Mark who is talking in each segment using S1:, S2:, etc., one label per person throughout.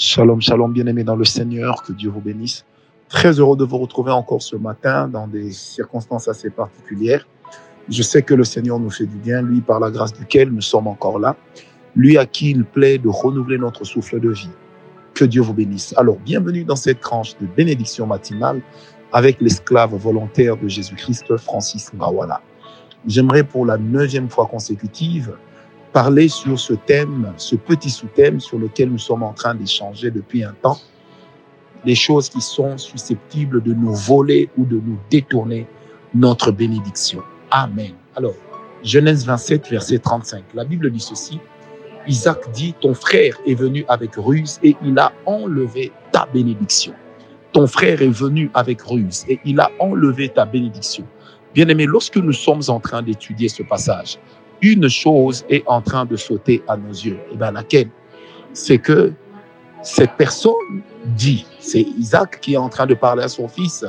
S1: Shalom, shalom, bien-aimés dans le Seigneur, que Dieu vous bénisse. Très heureux de vous retrouver encore ce matin dans des circonstances assez particulières. Je sais que le Seigneur nous fait du bien, lui par la grâce duquel nous sommes encore là, lui à qui il plaît de renouveler notre souffle de vie. Que Dieu vous bénisse. Alors, bienvenue dans cette tranche de bénédiction matinale avec l'esclave volontaire de Jésus-Christ, Francis Ngawala. J'aimerais pour la neuvième fois consécutive parler sur ce thème, ce petit sous-thème sur lequel nous sommes en train d'échanger depuis un temps, les choses qui sont susceptibles de nous voler ou de nous détourner notre bénédiction. Amen. Alors, Genèse 27, verset 35, la Bible dit ceci, Isaac dit, ton frère est venu avec ruse et il a enlevé ta bénédiction. Ton frère est venu avec ruse et il a enlevé ta bénédiction. Bien-aimé, lorsque nous sommes en train d'étudier ce passage, une chose est en train de sauter à nos yeux. Et bien laquelle? C'est que cette personne dit, c'est Isaac qui est en train de parler à son fils,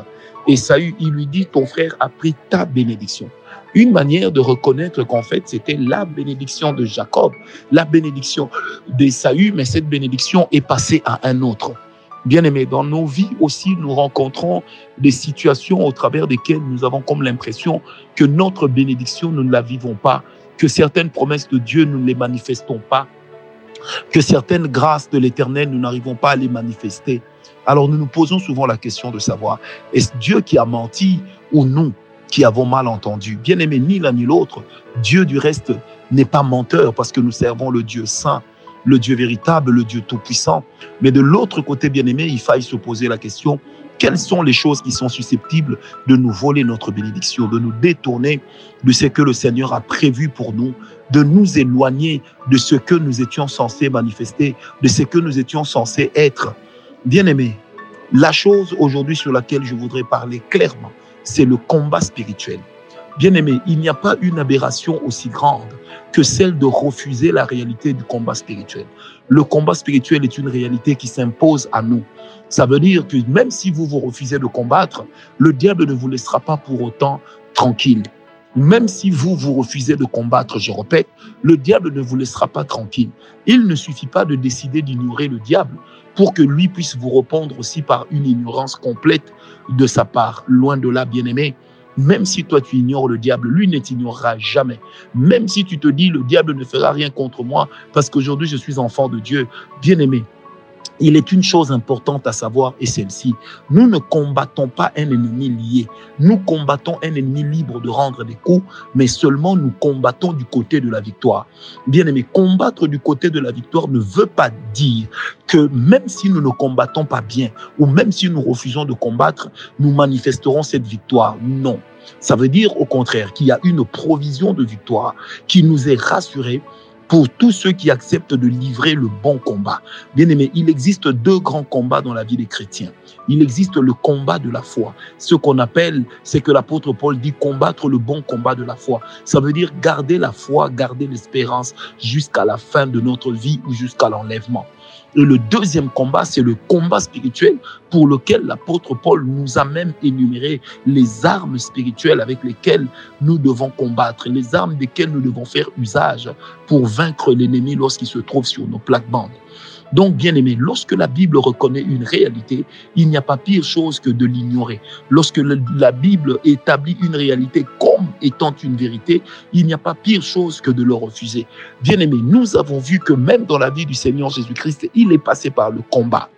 S1: et Saül, il lui dit, ton frère a pris ta bénédiction. Une manière de reconnaître qu'en fait, c'était la bénédiction de Jacob, la bénédiction d'Esaü, mais cette bénédiction est passée à un autre. Bien aimé, dans nos vies aussi, nous rencontrons des situations au travers desquelles nous avons comme l'impression que notre bénédiction, nous ne la vivons pas, que certaines promesses de Dieu, nous ne les manifestons pas, que certaines grâces de l'Éternel, nous n'arrivons pas à les manifester. Alors nous nous posons souvent la question de savoir, est-ce Dieu qui a menti ou nous qui avons mal entendu? Bien aimé, ni l'un ni l'autre. Dieu du reste n'est pas menteur parce que nous servons le Dieu saint, le Dieu véritable, le Dieu tout-puissant. Mais de l'autre côté, bien aimé, il faille se poser la question, quelles sont les choses qui sont susceptibles de nous voler notre bénédiction, de nous détourner de ce que le Seigneur a prévu pour nous, de nous éloigner de ce que nous étions censés manifester, de ce que nous étions censés être? Bien aimé, la chose aujourd'hui sur laquelle je voudrais parler clairement, c'est le combat spirituel. Bien aimé, il n'y a pas une aberration aussi grande que celle de refuser la réalité du combat spirituel. Le combat spirituel est une réalité qui s'impose à nous. Ça veut dire que même si vous vous refusez de combattre, le diable ne vous laissera pas pour autant tranquille. Même si vous vous refusez de combattre, je répète, le diable ne vous laissera pas tranquille. Il ne suffit pas de décider d'ignorer le diable pour que lui puisse vous répondre aussi par une ignorance complète de sa part. Loin de là, bien-aimé, même si toi tu ignores le diable, lui ne t'ignorera jamais. Même si tu te dis le diable ne fera rien contre moi parce qu'aujourd'hui je suis enfant de Dieu, bien-aimé, il est une chose importante à savoir, et celle-ci, nous ne combattons pas un ennemi lié, nous combattons un ennemi libre de rendre des coups, mais seulement nous combattons du côté de la victoire. Bien aimé, combattre du côté de la victoire ne veut pas dire que même si nous ne combattons pas bien, ou même si nous refusons de combattre, nous manifesterons cette victoire. Non. Ça veut dire au contraire qu'il y a une provision de victoire qui nous est rassurée pour tous ceux qui acceptent de livrer le bon combat. Bien aimé, il existe deux grands combats dans la vie des chrétiens. Il existe le combat de la foi. Ce qu'on appelle, c'est que l'apôtre Paul dit combattre le bon combat de la foi. Ça veut dire garder la foi, garder l'espérance jusqu'à la fin de notre vie ou jusqu'à l'enlèvement. Et le deuxième combat, c'est le combat spirituel pour lequel l'apôtre Paul nous a même énuméré les armes spirituelles avec lesquelles nous devons combattre, les armes desquelles nous devons faire usage pour vaincre l'ennemi lorsqu'il se trouve sur nos plaques-bandes. Donc, bien aimé, lorsque la Bible reconnaît une réalité, il n'y a pas pire chose que de l'ignorer. Lorsque la Bible établit une réalité comme étant une vérité, il n'y a pas pire chose que de le refuser. Bien aimé, nous avons vu que même dans la vie du Seigneur Jésus-Christ, il est passé par le combat.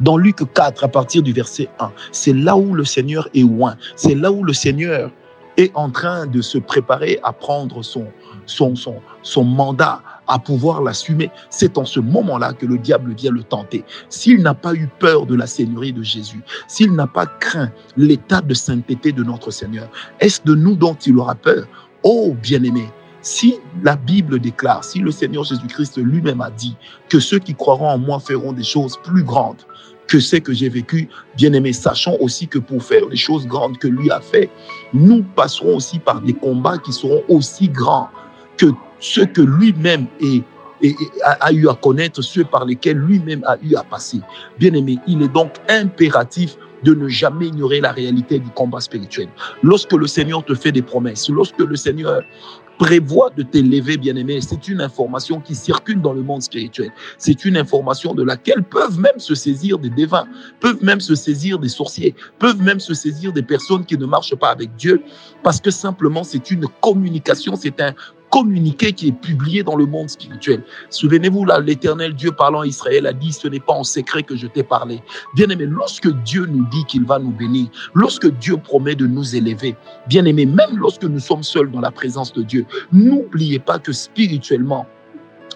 S1: Dans Luc 4, à partir du verset 1, c'est là où le Seigneur est loin. C'est là où le Seigneur est en train de se préparer à prendre son, son, son, son mandat, à pouvoir l'assumer. C'est en ce moment-là que le diable vient le tenter. S'il n'a pas eu peur de la Seigneurie de Jésus, s'il n'a pas craint l'état de sainteté de notre Seigneur, est-ce de nous dont il aura peur? Oh bien-aimé, si la Bible déclare, si le Seigneur Jésus-Christ lui-même a dit que ceux qui croiront en moi feront des choses plus grandes que ce que j'ai vécu, bien aimé, sachant aussi que pour faire les choses grandes que lui a fait, nous passerons aussi par des combats qui seront aussi grands que ceux que lui-même a, eu à connaître, ceux par lesquels lui-même a eu à passer. Bien aimé, il est donc impératif de ne jamais ignorer la réalité du combat spirituel. Lorsque le Seigneur te fait des promesses, lorsque le Seigneur prévoit de t'élever, bien-aimé. C'est une information qui circule dans le monde spirituel. C'est une information de laquelle peuvent même se saisir des devins, peuvent même se saisir des sorciers, peuvent même se saisir des personnes qui ne marchent pas avec Dieu, parce que simplement c'est une communication, c'est un communiqué qui est publié dans le monde spirituel. Souvenez-vous, là, l'éternel Dieu parlant à Israël a dit, ce n'est pas en secret que je t'ai parlé. Bien aimé, lorsque Dieu nous dit qu'il va nous bénir, lorsque Dieu promet de nous élever, bien aimé, même lorsque nous sommes seuls dans la présence de Dieu, n'oubliez pas que spirituellement,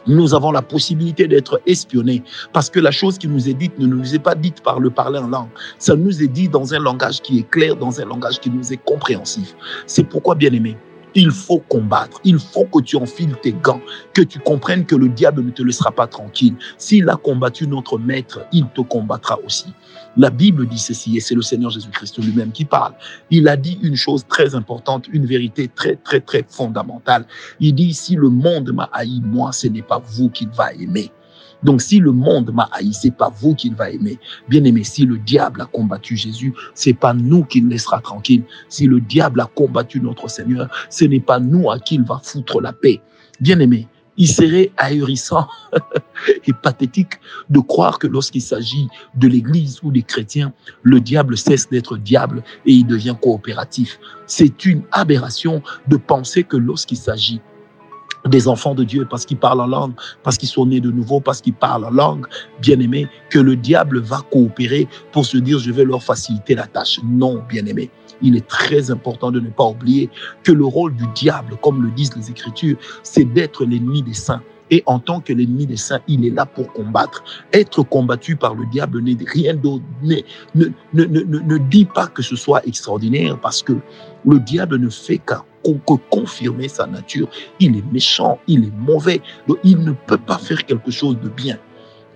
S1: nous avons la possibilité d'être espionnés parce que la chose qui nous est dite ne nous est pas dite par le parler en langue. Ça nous est dit dans un langage qui est clair, dans un langage qui nous est compréhensif. C'est pourquoi, bien aimé, il faut combattre. Il faut que tu enfiles tes gants, que tu comprennes que le diable ne te laissera pas tranquille. S'il a combattu notre maître, il te combattra aussi. La Bible dit ceci, et c'est le Seigneur Jésus-Christ lui-même qui parle. Il a dit une chose très importante, une vérité très, très, très fondamentale. Il dit, si le monde m'a haï, moi, ce n'est pas vous qu'il va aimer. Donc, si le monde m'a haï, c'est pas vous qu'il va aimer. Bien aimé, si le diable a combattu Jésus, c'est pas nous qu'il laissera tranquille. Si le diable a combattu notre Seigneur, ce n'est pas nous à qui il va foutre la paix. Bien aimé, il serait ahurissant et pathétique de croire que lorsqu'il s'agit de l'Église ou des chrétiens, le diable cesse d'être diable et il devient coopératif. C'est une aberration de penser que lorsqu'il s'agit des enfants de Dieu parce qu'ils parlent en langue, parce qu'ils sont nés de nouveau, parce qu'ils parlent en langue, bien aimé, que le diable va coopérer pour se dire je vais leur faciliter la tâche. Non, bien aimé. Il est très important de ne pas oublier que le rôle du diable, comme le disent les Écritures, c'est d'être l'ennemi des saints. Et en tant que l'ennemi des saints, il est là pour combattre. Être combattu par le diable n'est rien d'autre. Ne, ne, ne, ne, dit pas que ce soit extraordinaire parce que le diable ne fait qu'à que confirmer sa nature. Il est méchant, il est mauvais, donc il ne peut pas faire quelque chose de bien.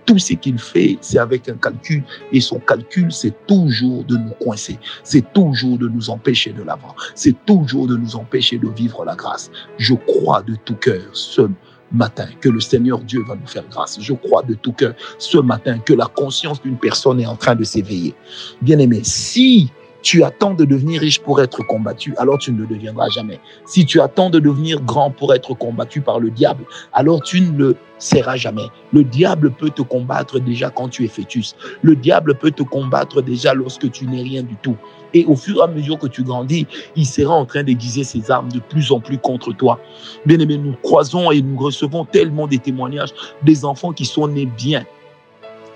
S1: Tout ce qu'il fait, c'est avec un calcul. Et son calcul, c'est toujours de nous coincer. C'est toujours de nous empêcher de l'avant. C'est toujours de nous empêcher de vivre la grâce. Je crois de tout cœur ce matin que le Seigneur Dieu va nous faire grâce. Je crois de tout cœur ce matin que la conscience d'une personne est en train de s'éveiller. Bien aimé, si tu attends de devenir riche pour être combattu, alors tu ne le deviendras jamais. Si tu attends de devenir grand pour être combattu par le diable, alors tu ne le seras jamais. Le diable peut te combattre déjà quand tu es fœtus. Le diable peut te combattre déjà lorsque tu n'es rien du tout. Et au fur et à mesure que tu grandis, il sera en train d'aiguiser ses armes de plus en plus contre toi. Bien aimé, nous croisons et nous recevons tellement des témoignages des enfants qui sont nés bien,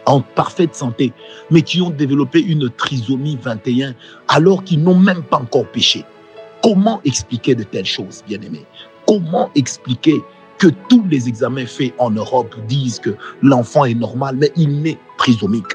S1: en parfaite santé, mais qui ont développé une trisomie 21 alors qu'ils n'ont même pas encore péché. Comment expliquer de telles choses, bien aimé Comment expliquer que tous les examens faits en Europe disent que l'enfant est normal, mais il n'est trisomique?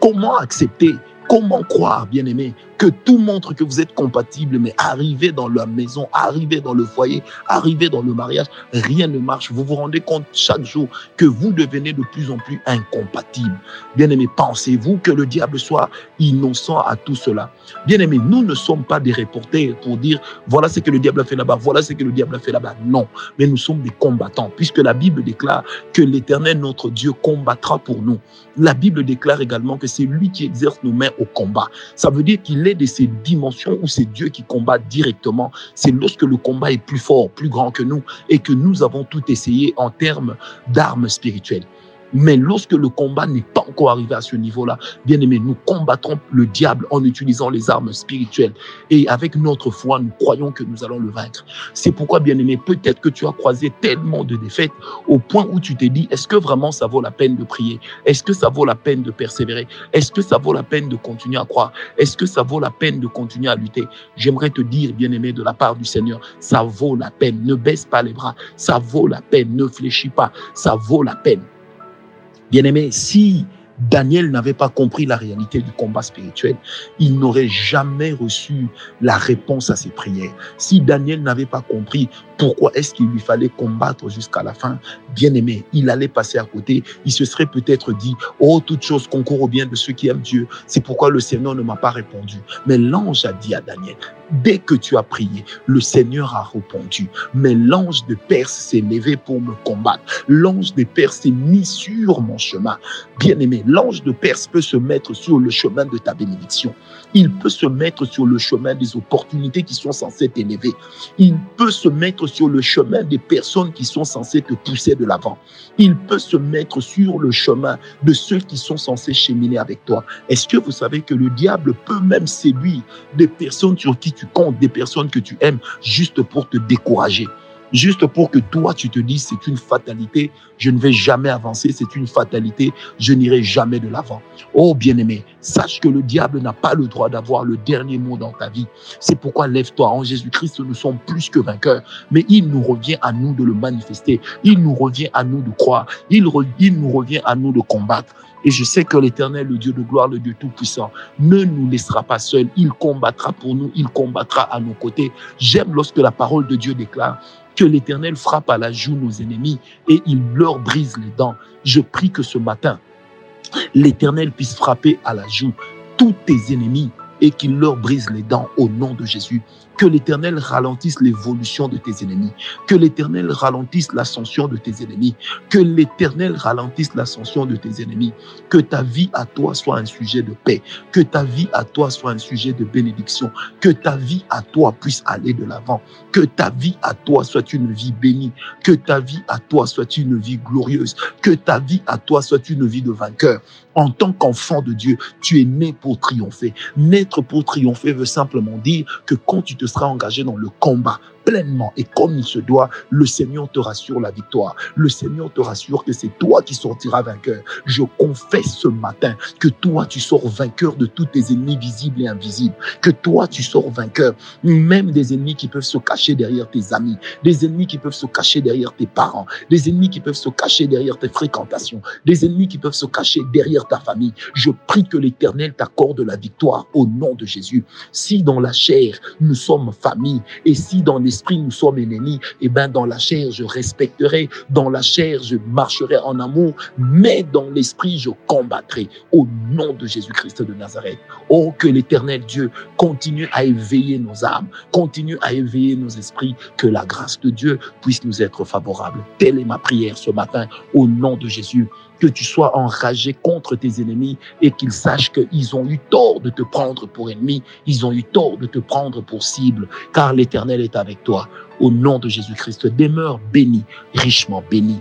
S1: Comment accepter Comment croire, bien aimé, que tout montre que vous êtes compatible, mais arrivé dans la maison, arrivé dans le foyer, arrivé dans le mariage, rien ne marche. Vous vous rendez compte chaque jour que vous devenez de plus en plus incompatible. Bien aimé, pensez-vous que le diable soit innocent à tout cela? Bien aimé, nous ne sommes pas des reporters pour dire voilà ce que le diable a fait là-bas, voilà ce que le diable a fait là-bas. Non, mais nous sommes des combattants, puisque la Bible déclare que l'Éternel, notre Dieu, combattra pour nous. La Bible déclare également que c'est lui qui exerce nos mains au combat. Ça veut dire qu'il est de ces dimensions où c'est Dieu qui combat directement, c'est lorsque le combat est plus fort, plus grand que nous et que nous avons tout essayé en termes d'armes spirituelles. Mais lorsque le combat n'est pas encore arrivé à ce niveau-là, bien aimé, nous combattrons le diable en utilisant les armes spirituelles. Et avec notre foi, nous croyons que nous allons le vaincre. C'est pourquoi, bien aimé, peut-être que tu as croisé tellement de défaites au point où tu t'es dit, est-ce que vraiment ça vaut la peine de prier? Est-ce que ça vaut la peine de persévérer? Est-ce que ça vaut la peine de continuer à croire? Est-ce que ça vaut la peine de continuer à lutter? J'aimerais te dire, bien aimé, de la part du Seigneur, ça vaut la peine. Ne baisse pas les bras. Ça vaut la peine. Ne fléchis pas. Ça vaut la peine. Bien-aimé, si Daniel n'avait pas compris la réalité du combat spirituel, il n'aurait jamais reçu la réponse à ses prières. Si Daniel n'avait pas compris pourquoi est-ce qu'il lui fallait combattre jusqu'à la fin Bien aimé, il allait passer à côté. Il se serait peut-être dit, oh, toute chose concourt au bien de ceux qui aiment Dieu. C'est pourquoi le Seigneur ne m'a pas répondu. Mais l'ange a dit à Daniel, dès que tu as prié, le Seigneur a répondu. Mais l'ange de Perse s'est levé pour me combattre. L'ange de Perse s'est mis sur mon chemin. Bien aimé, l'ange de Perse peut se mettre sur le chemin de ta bénédiction. Il peut se mettre sur le chemin des opportunités qui sont censées t'élever. Il peut se mettre sur le chemin des personnes qui sont censées te pousser de l'avant. Il peut se mettre sur le chemin de ceux qui sont censés cheminer avec toi. Est-ce que vous savez que le diable peut même séduire des personnes sur qui tu comptes, des personnes que tu aimes, juste pour te décourager? Juste pour que toi, tu te dises, c'est une fatalité, je ne vais jamais avancer, c'est une fatalité, je n'irai jamais de l'avant. Oh bien-aimé, sache que le diable n'a pas le droit d'avoir le dernier mot dans ta vie. C'est pourquoi lève-toi. En Jésus-Christ, nous sommes plus que vainqueurs, mais il nous revient à nous de le manifester. Il nous revient à nous de croire. Il, il nous revient à nous de combattre. Et je sais que l'Éternel, le Dieu de gloire, le Dieu tout-puissant, ne nous laissera pas seuls. Il combattra pour nous, il combattra à nos côtés. J'aime lorsque la parole de Dieu déclare que l'Éternel frappe à la joue nos ennemis et il leur brise les dents. Je prie que ce matin, l'Éternel puisse frapper à la joue tous tes ennemis et qu'il leur brise les dents au nom de Jésus. Que l'Éternel ralentisse l'évolution de tes ennemis. Que l'Éternel ralentisse l'ascension de tes ennemis. Que l'Éternel ralentisse l'ascension de tes ennemis. Que ta vie à toi soit un sujet de paix. Que ta vie à toi soit un sujet de bénédiction. Que ta vie à toi puisse aller de l'avant. Que ta vie à toi soit une vie bénie. Que ta vie à toi soit une vie glorieuse. Que ta vie à toi soit une vie de vainqueur. En tant qu'enfant de Dieu, tu es né pour triompher. Naître pour triompher veut simplement dire que quand tu te engagé dans le combat pleinement et comme il se doit, le Seigneur te rassure la victoire. Le Seigneur te rassure que c'est toi qui sortiras vainqueur. Je confesse ce matin que toi, tu sors vainqueur de tous tes ennemis visibles et invisibles. Que toi, tu sors vainqueur, même des ennemis qui peuvent se cacher derrière tes amis, des ennemis qui peuvent se cacher derrière tes parents, des ennemis qui peuvent se cacher derrière tes fréquentations, des ennemis qui peuvent se cacher derrière ta famille. Je prie que l'Éternel t'accorde la victoire au nom de Jésus. Si dans la chair, nous sommes famille et si dans les nous sommes ennemis, et eh ben dans la chair, je respecterai, dans la chair, je marcherai en amour, mais dans l'esprit, je combattrai. Au nom de Jésus-Christ de Nazareth. Oh, que l'éternel Dieu continue à éveiller nos âmes, continue à éveiller nos esprits, que la grâce de Dieu puisse nous être favorable. Telle est ma prière ce matin au nom de Jésus que tu sois enragé contre tes ennemis et qu'ils sachent qu'ils ont eu tort de te prendre pour ennemi, ils ont eu tort de te prendre pour cible, car l'Éternel est avec toi. Au nom de Jésus-Christ, demeure béni, richement béni